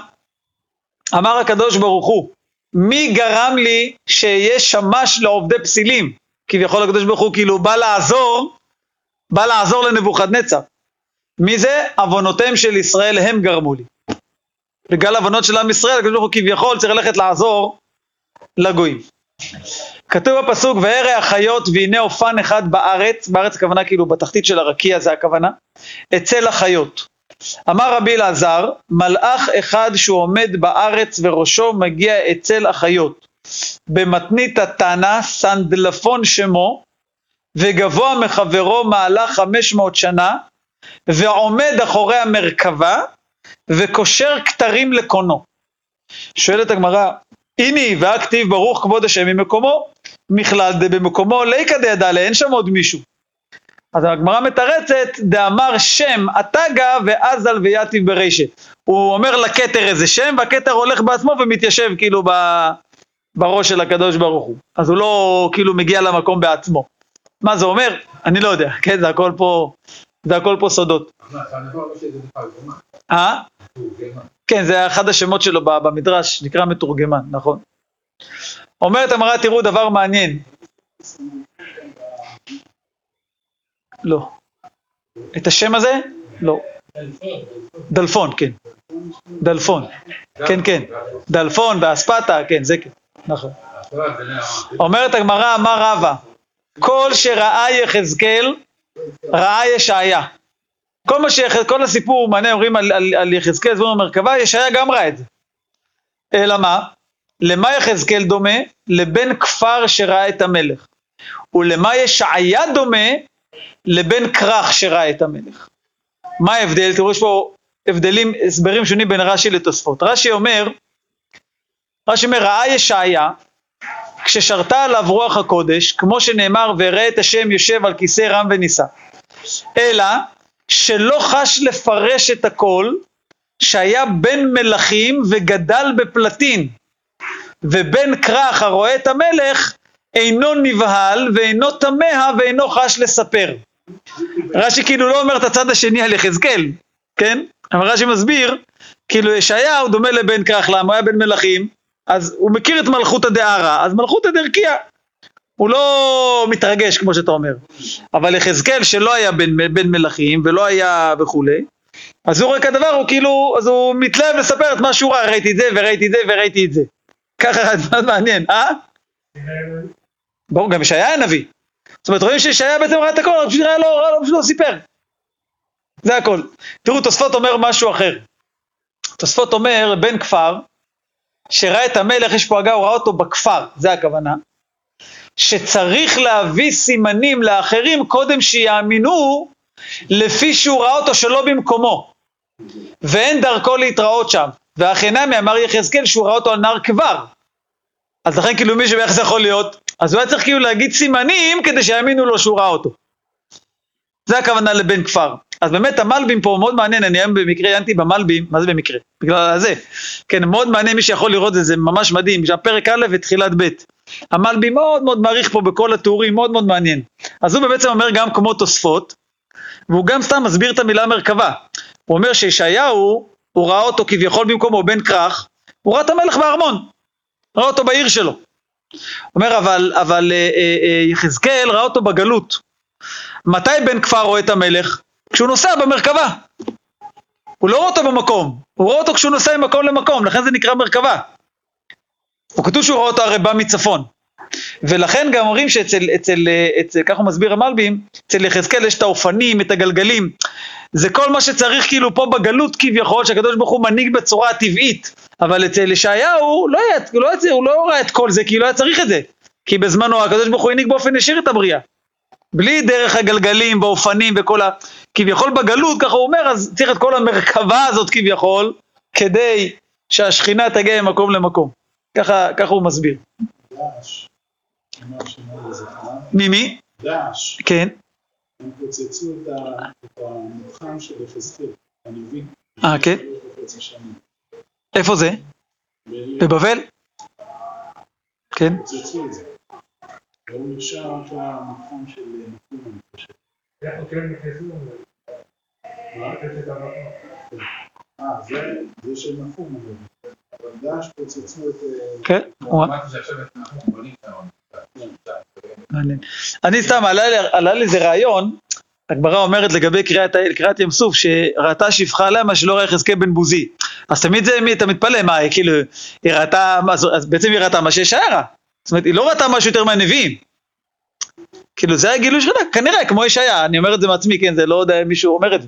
אמר הקדוש ברוך הוא, מי גרם לי שאהיה שמש לעובדי פסילים? כביכול הקדוש ברוך הוא כאילו בא לעזור, בא לעזור לנבוכדנצר. מי זה? עוונותיהם של ישראל הם גרמו לי. בגלל עוונות של עם ישראל, הקדוש ברוך הוא כביכול צריך ללכת לעזור לגויים. כתוב בפסוק, וארא החיות והנה אופן אחד בארץ, בארץ הכוונה כאילו בתחתית של הרקיע זה הכוונה, אצל החיות. אמר רבי אלעזר, מלאך אחד שהוא עומד בארץ וראשו מגיע אצל החיות. במתנית התנא, סנדלפון שמו, וגבוה מחברו מעלה חמש מאות שנה, ועומד אחורי המרכבה, וקושר כתרים לקונו. שואלת הגמרא, הנה והכתיב ברוך כבוד השם ממקומו, מכלל דבמקומו ליכא דידלה, אין שם עוד מישהו. אז הגמרא מתרצת, דאמר שם עתגה ואזל ויתיב ברשת. הוא אומר לכתר איזה שם, והכתר הולך בעצמו ומתיישב כאילו ב... בראש של הקדוש ברוך הוא. אז הוא לא כאילו מגיע למקום בעצמו. מה זה אומר? אני לא יודע, כן, זה הכל פה, זה הכל פה סודות. אה? כן, זה אחד השמות שלו במדרש, נקרא מתורגמן, נכון. אומרת המראה, תראו דבר מעניין. לא. את השם הזה? לא. דלפון, כן. דלפון. כן, כן. דלפון ואספתא, כן, זה כן. נכון. אומרת הגמרא, אמר רבא, כל שראה יחזקאל, ראה ישעיה. כל מה שיח... כל הסיפור מעניין, אומרים על, על, על יחזקאל, זבולון המרכבה, ישעיה גם ראה את זה. אלא מה? למה יחזקאל דומה? לבן כפר שראה את המלך. ולמה ישעיה דומה? לבן כרך שראה את המלך. מה ההבדל? תראו, יש פה הבדלים, הסברים שונים בין רש"י לתוספות. רש"י אומר, רש"י אומר, ראה ישעיה, כששרתה עליו רוח הקודש, כמו שנאמר, וראה את השם יושב על כיסא רם ונישא. אלא שלא חש לפרש את הכל, שהיה בן מלכים וגדל בפלטין, ובן כרך הרואה את המלך, אינו נבהל ואינו תמה ואינו חש לספר. רש"י כאילו לא אומר את הצד השני על יחזקאל, כן? אבל רש"י מסביר, כאילו ישעיהו דומה לבן כרך, למה הוא היה בן מלכים, אז הוא מכיר את מלכותא דערא, אז מלכותא דרכיה. הוא לא מתרגש כמו שאתה אומר. אבל יחזקאל שלא היה בן, בן מלכים ולא היה וכולי, אז הוא רואה כדבר, הוא כאילו, אז הוא מתלהב לספר את מה שהוא ראה, ראיתי את זה וראיתי את זה וראיתי את זה. ככה זה מעניין, אה? ברור, גם ישעיה היה נביא. זאת אומרת, רואים שישעיה בעצם ראה את הכל, פשוט ראה לא, ראה, לא, פשוט לא סיפר. זה הכל. תראו, תוספות אומר משהו אחר. תוספות אומר, בן כפר, שראה את המלך, יש פה הגה, הוא ראה אותו בכפר, זה הכוונה, שצריך להביא סימנים לאחרים קודם שיאמינו לפי שהוא ראה אותו שלא במקומו, ואין דרכו להתראות שם. ואך אינמי אמר יחזקאל שהוא ראה אותו על נהר כבר. אז לכן כאילו מישהו, איך זה יכול להיות? אז הוא היה צריך כאילו להגיד סימנים כדי שיאמינו לו שהוא ראה אותו. זה הכוונה לבן כפר. אז באמת המלבים פה מאוד מעניין, אני היום במקרה עיינתי במלבים, מה זה במקרה? בגלל זה. כן, מאוד מעניין מי שיכול לראות את זה, ממש מדהים, זה הפרק א' ותחילת ב'. המלבי מאוד מאוד מעריך פה בכל התיאורים, מאוד מאוד מעניין. אז הוא בעצם אומר גם כמו תוספות, והוא גם סתם מסביר את המילה מרכבה. הוא אומר שישעיהו, הוא ראה אותו כביכול במקומו בן כרך, הוא ראה את המלך בארמון, ראה אותו בעיר שלו. אומר אבל, אבל אה, אה, אה, יחזקאל ראה אותו בגלות. מתי בן כפר רואה את המלך? כשהוא נוסע במרכבה. הוא לא רואה אותו במקום, הוא רואה אותו כשהוא נוסע ממקום למקום, לכן זה נקרא מרכבה. הוא כתוב שהוא רואה אותו הרי בא מצפון. ולכן גם אומרים שאצל, אצל, אצל, כך הוא מסביר המלבים, אצל יחזקאל יש את האופנים, את הגלגלים. זה כל מה שצריך כאילו פה בגלות כביכול, שהקדוש ברוך הוא מנהיג בצורה הטבעית. אבל אצל ישעיהו לא היה, לא היה, הוא לא ראה את כל זה, כי לא היה צריך את זה. כי בזמנו הקדוש ברוך הוא הנהיג באופן ישיר את הבריאה. בלי דרך הגלגלים והאופנים וכל ה... כביכול בגלות, ככה הוא אומר, אז צריך את כל המרכבה הזאת כביכול, כדי שהשכינה תגיע ממקום למקום. ככה, ככה הוא מסביר. הזכר, ממי? דאעש, כן. הם פוצצו את המתחם של יחזקאל, הנביא. אה, כן? איפה זה? בבבל? כן. פוצצו את זה. והוא נשאר רק למתחם של נחום, אני חושב. איך כן נכנסו? מה? את המקום. אה, זה- זה של נחום, אבל. דאעש פוצצו את... כן. הוא- את. אני סתם, עלה לי- איזה רעיון, הגמרא אומרת לגבי קריאת, קריאת ים סוף, שראתה שפחה עליה מה שלא ראה יחזקאל בן בוזי. אז תמיד זה, מי, אתה מתפלא, מה, כאילו, היא ראתה, אז בעצם היא ראתה מה שישעיה ראה. זאת אומרת, היא לא ראתה משהו יותר מהנביאים. כאילו, זה הגילוי שלה, כנראה, כמו ישעיה, אני אומר את זה מעצמי, כן, זה לא יודע אם מישהו אומר את זה.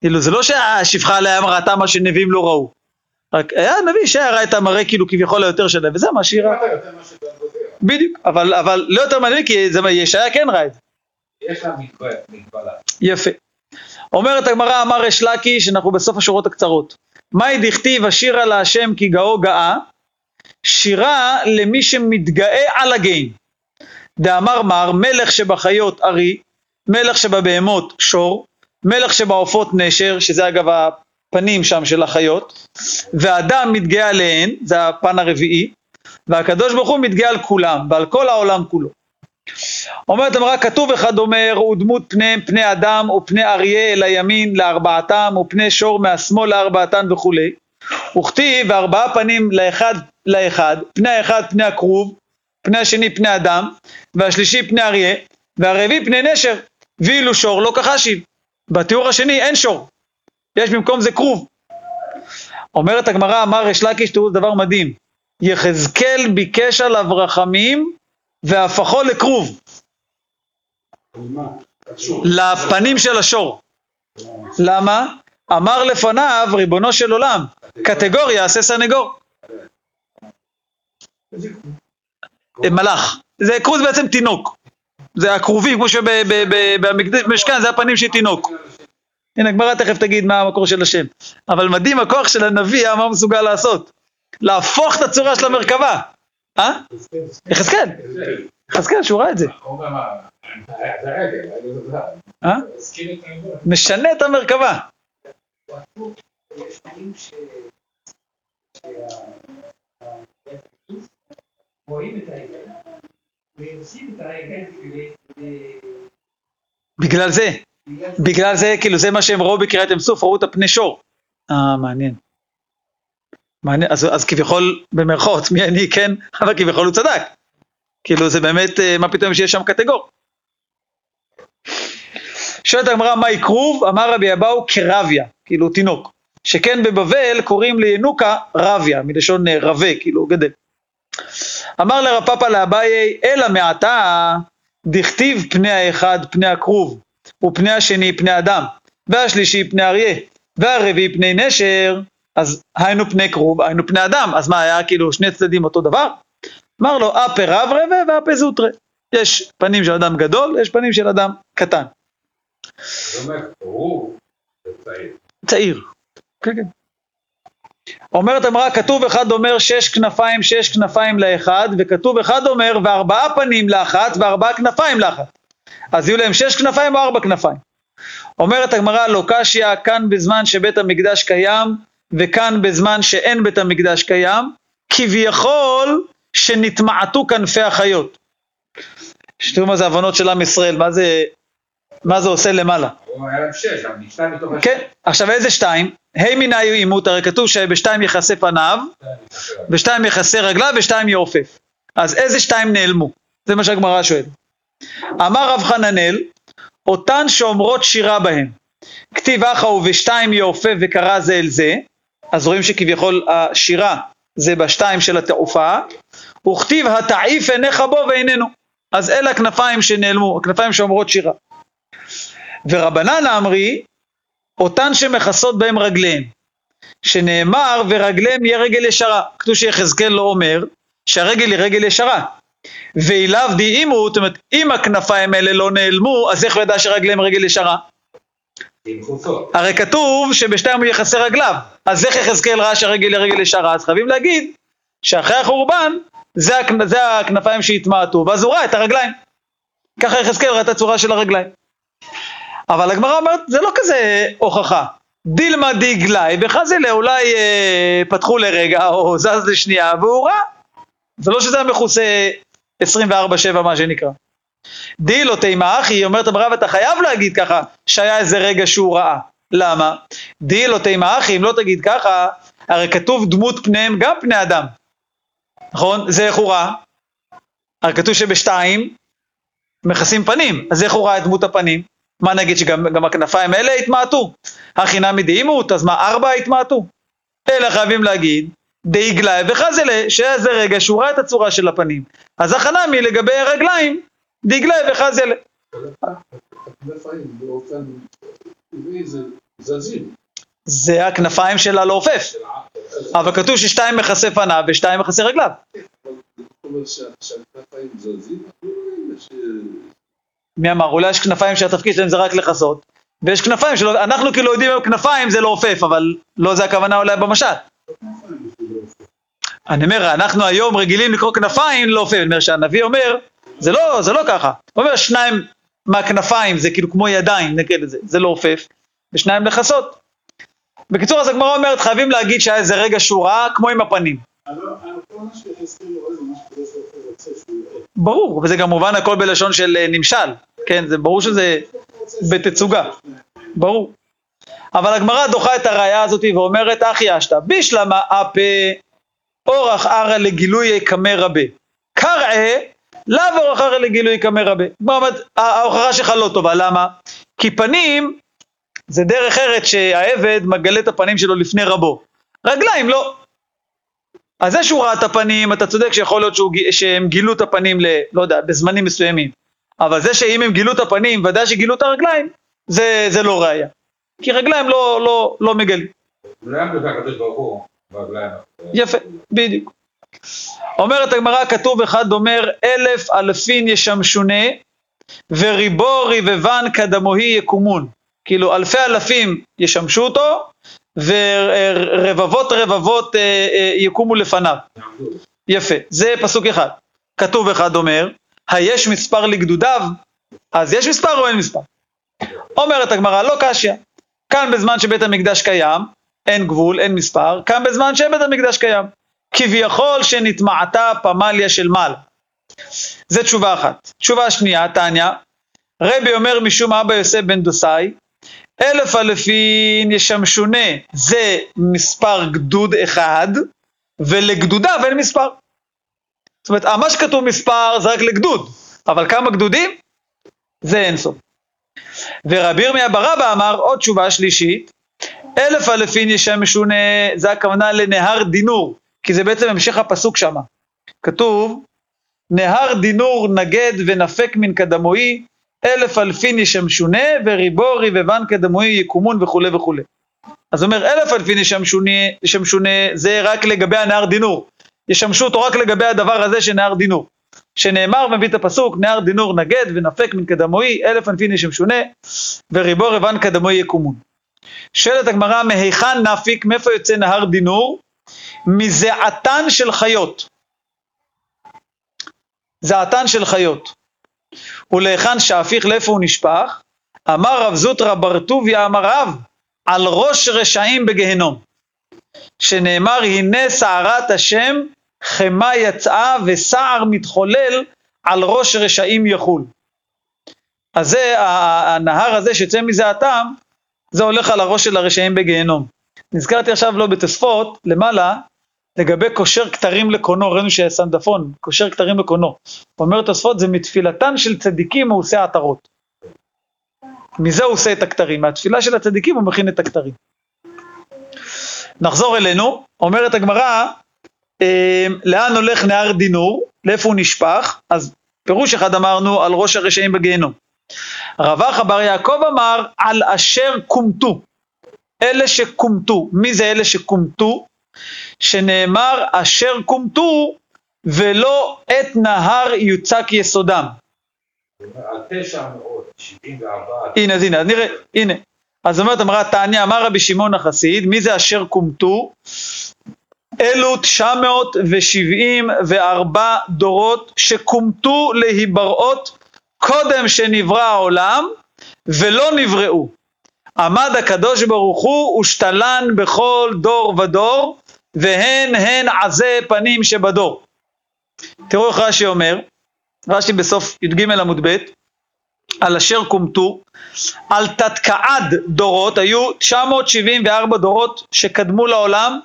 כאילו, זה לא שהשפחה עליה ראתה מה שנביאים לא ראו. רק היה נביא ישעיה ראה את המראה כאילו כביכול היותר שלהם, וזה מה שהיא ראתה. מה גוזיר. בדיוק, אבל, אבל לא יותר מעניין, כי זה, ישעיה כן ראה את זה. יש לה מגבלה. יפה. אומרת הגמרא, אמר אש לקיש, אנחנו בסוף השורות הקצרות. מאי דכתיב השירה להשם כי גאו גאה, שירה למי שמתגאה על הגאים. דאמר מר, מלך שבחיות ארי, מלך שבבהמות שור, מלך שבעופות נשר, שזה אגב הפנים שם של החיות, ואדם מתגאה עליהן, זה הפן הרביעי, והקדוש ברוך הוא מתגאה על כולם, ועל כל העולם כולו. אומרת אמרה, כתוב אחד אומר, ודמות פניהם פני אדם ופני אריה אל הימין לארבעתם ופני שור מהשמאל לארבעתן וכולי. וכתיב וארבעה פנים לאחד לאחד, פני האחד פני הכרוב, פני השני פני אדם, והשלישי פני אריה, והרביעי פני נשר, ואילו שור לא כחשיב. בתיאור השני אין שור, יש במקום זה כרוב. אומרת הגמרא, אמר ריש לקיש, תראו דבר מדהים, יחזקאל ביקש עליו רחמים והפכו לכרוב. לפנים של השור. למה? אמר לפניו, ריבונו של עולם, קטגוריה, יעשה סנגור. אה, מלאך. זה כרוז בעצם תינוק. זה הכרובים, כמו שבמשכן, זה הפנים של תינוק. הנה, הגמרא תכף תגיד מה המקור של השם. אבל מדהים הכוח של הנביא, מה הוא מסוגל לעשות. להפוך את הצורה של המרכבה. אה? יחזקאל. יחזקאל, שהוא ראה את זה. אה? משנה את המרכבה. דברים ש... רואים את העגל, ועושים את ל- בגלל זה, בגלל זה. כאילו זה מה שהם ראו בקריאת ים סוף, ראו את הפני שור. אה, מעניין. מעניין, אז, אז כביכול, במרכאות, מי אני, כן, אבל כביכול הוא צדק. כאילו זה באמת, אה, מה פתאום שיש שם קטגור. שואלת הגמרא, מהי כרוב? אמר רבי אבאו כרביה, כאילו תינוק. שכן בבבל קוראים לינוקה רביה, מלשון אה, רבה, כאילו גדל. אמר לרב פאפא לאביי, אלא מעתה דכתיב פני האחד פני הכרוב, ופני השני פני אדם, והשלישי פני אריה, והרביעי פני נשר, אז היינו פני כרוב, היינו פני אדם, אז מה היה כאילו שני צדדים אותו דבר? אמר לו, אפי רב רבה ואפי זוטרה. יש פנים של אדם גדול, יש פנים של אדם קטן. זאת אומרת, הוא זה צעיר. צעיר. כן, כן. אומרת אמרה, כתוב אחד אומר שש כנפיים, שש כנפיים לאחד, וכתוב אחד אומר וארבעה פנים לאחת וארבעה כנפיים לאחת. אז יהיו להם שש כנפיים או ארבע כנפיים. אומרת הגמרא, לא קשיא, כאן בזמן שבית המקדש קיים, וכאן בזמן שאין בית המקדש קיים, כביכול שנתמעטו כנפי החיות. שתראו מה זה הבנות של עם ישראל, מה זה, מה זה עושה למעלה. הוא היה להם שש, אבל נשתיים מתוך השש. כן, עכשיו איזה שתיים? ה' מנהי עימות, הרי כתוב שבשתיים יכסה פניו, בשתיים יכסה רגליו ושתיים יעופף. אז איזה שתיים נעלמו? זה מה שהגמרא שואלת. אמר רב חננאל, אותן שאומרות שירה בהן. כתיב אחא ובשתיים יעופף וקרא זה אל זה, אז רואים שכביכול השירה זה בשתיים של התעופה, וכתיב התעיף עיניך בו ואיננו. אז אלה הכנפיים שנעלמו, הכנפיים שאומרות שירה. ורבנן אמרי, אותן שמכסות בהם רגליהם, שנאמר ורגליהם יהיה רגל ישרה. כתוב שיחזקאל לא אומר שהרגל היא רגל ישרה. ואליו דאימו, זאת אומרת, אם הכנפיים האלה לא נעלמו, אז איך הוא ידע שרגליהם רגל ישרה? הרי כתוב שבשתיים הוא יכסה רגליו, אז איך יחזקאל ראה שהרגל היא רגל ישרה? אז חייבים להגיד שאחרי החורבן, זה, הכנ... זה הכנפיים שהתמעטו, ואז הוא ראה את הרגליים. ככה יחזקאל ראה את הצורה של הרגליים. אבל הגמרא אומרת, זה לא כזה הוכחה. דילמה דיגלי וחזילה אולי אה, פתחו לרגע או זז לשנייה והוא ראה. זה לא שזה היה מכוסה 24-7 מה שנקרא. דילו תימה אחי, היא אומרת הגמרא ואתה חייב להגיד ככה שהיה איזה רגע שהוא ראה. למה? דילו תימה אחי, אם לא תגיד ככה, הרי כתוב דמות פניהם גם פני אדם. נכון? זה איך הוא ראה? הרי כתוב שבשתיים מכסים פנים, אז איך הוא ראה את דמות הפנים? מה נגיד שגם גם הכנפיים האלה התמעטו? הכי נמי דאימות, אז מה ארבע התמעטו? אלא חייבים להגיד דאיגלי וחזלה, איזה רגע שהוא ראה את הצורה של הפנים. אז החנמי לגבי הרגליים, דאיגלי וחזלה. זה הכנפיים של הלעופף, אבל כתוב ששתיים מכסה פניו ושתיים מכסה רגליו. מי אמר? אולי יש כנפיים שהתפקיד שלהם זה רק לכסות, ויש כנפיים שלא, אנחנו כאילו יודעים כנפיים זה לעופף, אבל לא זה הכוונה אולי במשל. אני אומר, אנחנו היום רגילים לקרוא כנפיים לעופף, אני אומר שהנביא אומר, זה לא, זה לא ככה. הוא אומר שניים מהכנפיים זה כאילו כמו ידיים, נקרא לזה, זה לא עופף, ושניים לכסות. בקיצור, אז הגמרא אומרת, חייבים להגיד שהיה איזה רגע שהוא ראה, כמו עם הפנים. ברור, וזה גם מובן הכל בלשון של אה, נמשל, כן, זה ברור שזה בתצוגה, ברור. אבל הגמרא דוחה את הראייה הזאת ואומרת, אחי אשתא, בישלמה אפה אורח ערא לגילוי קמא רבה. קרעה, לאו אורח ערא לגילוי קמא רבה. ההוכחה שלך לא טובה, למה? כי פנים זה דרך ארץ שהעבד מגלה את הפנים שלו לפני רבו. רגליים לא. אז זה שהוא ראה את הפנים, אתה צודק שיכול להיות שהוא, שהם גילו את הפנים, ל, לא יודע, בזמנים מסוימים. אבל זה שאם הם גילו את הפנים, ודאי שגילו את הרגליים, זה, זה לא ראייה. כי רגליים לא, לא, לא מגלים. יפה, בדיוק. אומרת הגמרא, כתוב אחד אומר, אלף אלפין ישמשונה, וריבו ריבבן כדמוהי יקומון. כאילו אלפי אלפים ישמשו אותו, ורבבות רבבות אה, אה, יקומו לפניו. יפה, זה פסוק אחד. כתוב אחד אומר, היש מספר לגדודיו, אז יש מספר או אין מספר? אומרת הגמרא, לא קשיא. כאן בזמן שבית המקדש קיים, אין גבול, אין מספר, כאן בזמן שבית המקדש קיים. כביכול שנטמעתה פמליה של מעלה. זה תשובה אחת. תשובה שנייה, תניא, רבי אומר משום אבא יוסף בן דוסאי, אלף אלפין ישמשונה זה מספר גדוד אחד, ולגדודיו אין מספר. זאת אומרת, מה שכתוב מספר זה רק לגדוד, אבל כמה גדודים? זה אין סוף. ורבי ירמיה ברבא אמר עוד תשובה שלישית, אלף אלפין ישמשונה, זה הכוונה לנהר דינור, כי זה בעצם המשך הפסוק שם. כתוב, נהר דינור נגד ונפק מן קדמואי, אלף אלפין ישמשונה, וריבו ריבבן קדמואי יקומון וכולי וכולי. אז אומר, אלף אלפין ישמשונה, זה רק לגבי הנהר דינור. ישמשו אותו רק לגבי הדבר הזה שנהר דינור. שנאמר מביא את הפסוק, נהר דינור נגד ונפק מן קדמואי, אלף אלפין ישמשונה, וריבו ריבן קדמואי יקומון. שואלת הגמרא, מהיכן נפיק, מאיפה יוצא נהר דינור? מזעתן של חיות. זעתן של חיות. ולהיכן שאפיך לאיפה הוא נשפך? אמר רב זוטרא בר טוביה אמר רב, על ראש רשעים בגהנום. שנאמר הנה סערת השם חמה יצאה וסער מתחולל על ראש רשעים יחול. אז זה הנהר הזה שיוצא מזעתם, זה הולך על הראש של הרשעים בגיהנום. נזכרתי עכשיו לא בתוספות, למעלה, לגבי קושר כתרים לקונו, ראינו שסנדפון, קושר כתרים לקונו. אומר תוספות, זה מתפילתן של צדיקים הוא עושה עטרות. מזה הוא עושה את הכתרים, מהתפילה של הצדיקים הוא מכין את הכתרים. נחזור אלינו, אומרת הגמרא, אה, לאן הולך נהר דינור, לאיפה הוא נשפך, אז פירוש אחד אמרנו על ראש הרשעים בגיהנום. רווח בר יעקב אמר על אשר קומטו, אלה שקומטו, מי זה אלה שקומטו? שנאמר אשר קומטו ולא את נהר יוצק יסודם. הנה, אז הנה, נראה, הנה. אז אומרת אמרה תעניה, אמר רבי שמעון החסיד, מי זה אשר קומטו? אלו 974 דורות שקומטו להיבראות קודם שנברא העולם ולא נבראו. עמד הקדוש ברוך הוא ושתלן בכל דור ודור והן הן עזי פנים שבדור. תראו איך רש"י אומר, רש"י בסוף י"ג עמוד ב', על אשר קומטו, על תתקעד דורות, היו 974 דורות שקדמו לעולם,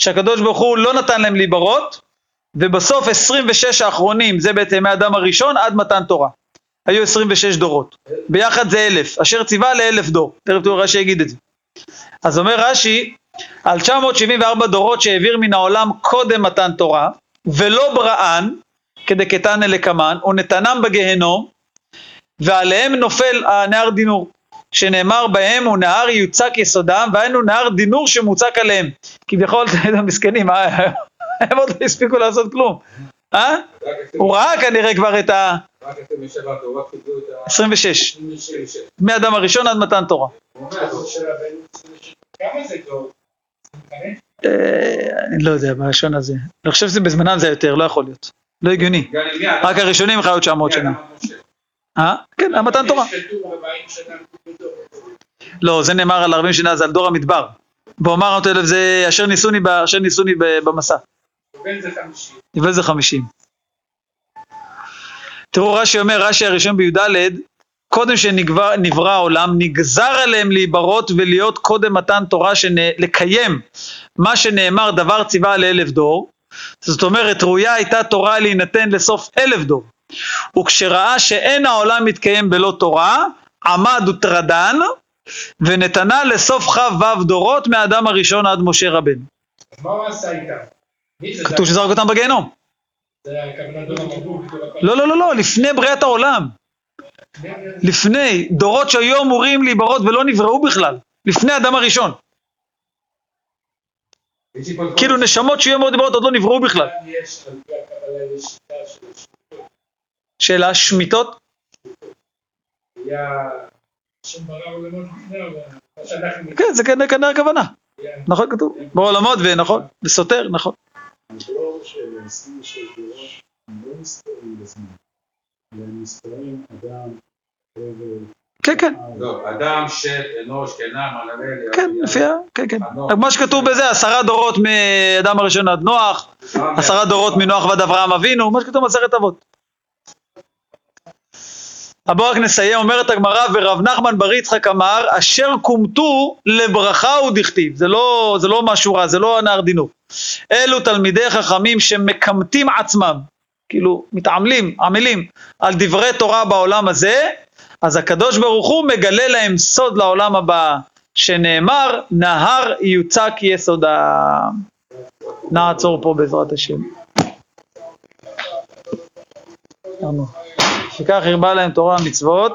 שהקדוש ברוך הוא לא נתן להם להיברות, ובסוף 26 האחרונים, זה בעצם מהאדם הראשון עד מתן תורה. היו 26 דורות. ביחד זה אלף, אשר ציווה לאלף דור. תכף תראו רש"י יגיד את זה. אז אומר רש"י, על 974 דורות שהעביר מן העולם קודם מתן תורה, ולא בראן, כדקתנא לקמן, ונתנם בגהנום, ועליהם נופל הנהר דינור, שנאמר בהם הוא נהר יוצק יסודם, והיינו נהר דינור שמוצק עליהם. כביכול, אתם מסכנים, הם עוד לא הספיקו לעשות כלום. אה? הוא ראה כנראה כבר את ה... רק 27 דורות קיבלו את ה... 26, 26. מאדם הראשון עד מתן תורה. כמה זה דור? אה, אני לא יודע, בלשון הזה. אני חושב שזה בזמנם זה יותר, לא יכול להיות. לא הגיוני. רק הראשונים חיו 900 שנה. אה? כן, על מתן תורה. יש כתוב 40 שנה בדור. לא, זה נאמר על 40 שנה, זה על דור המדבר. ואומר אותו אלף זה אשר ניסוני, אשר במסע. ובין זה 50. יובל זה 50. תראו, רש"י אומר, רש"י הראשון בי"ד, קודם שנברא העולם, נגזר עליהם להיברות ולהיות קודם מתן תורה, שנ- לקיים מה שנאמר דבר ציווה לאלף דור. זאת אומרת, ראויה הייתה תורה להינתן לסוף אלף דור. וכשראה שאין העולם מתקיים בלא תורה, עמד וטרדן, ונתנה לסוף כ"ו דורות מהאדם הראשון עד משה רבנו. אז מה הוא עשה איתם? כתוב שזרק אותם בגיהנום. זה הכוונה דור. לא, לא, לא, לא, לפני בריאת העולם. לפני, דורות שהיו אמורים להיברות ולא נבראו בכלל. לפני האדם הראשון. כאילו נשמות שהיו אמורות להיברות עוד לא נבראו בכלל. שאלה, שמיטות? כן, זה כנראה הכוונה. נכון, כתוב. בעולמות, ונכון, וסותר, נכון. הדור של 26 דורות הם נסתרים בזמן, והם נסתרים אדם, כן, כן, לא, אדם, שת, אנוש, קנן, מלמל, כן, לפי ה... כן, כן. מה שכתוב בזה, עשרה דורות מאדם הראשון עד נוח, עשרה דורות מנוח ועד אברהם אבינו, מה שכתוב במסכת אבות. בואו רק נסיים, אומרת הגמרא, ורב נחמן בר יצחק אמר, אשר כומתו לברכה ודכתיב. זה לא, זה לא משהו רע, זה לא הנער דינו. אלו תלמידי חכמים שמקמטים עצמם, כאילו מתעמלים, עמלים, על דברי תורה בעולם הזה, אז הקדוש ברוך הוא מגלה להם סוד לעולם הבא, שנאמר, נהר יוצק יסודה. נעצור פה בעזרת השם. שכך הרבה להם תורה ומצוות.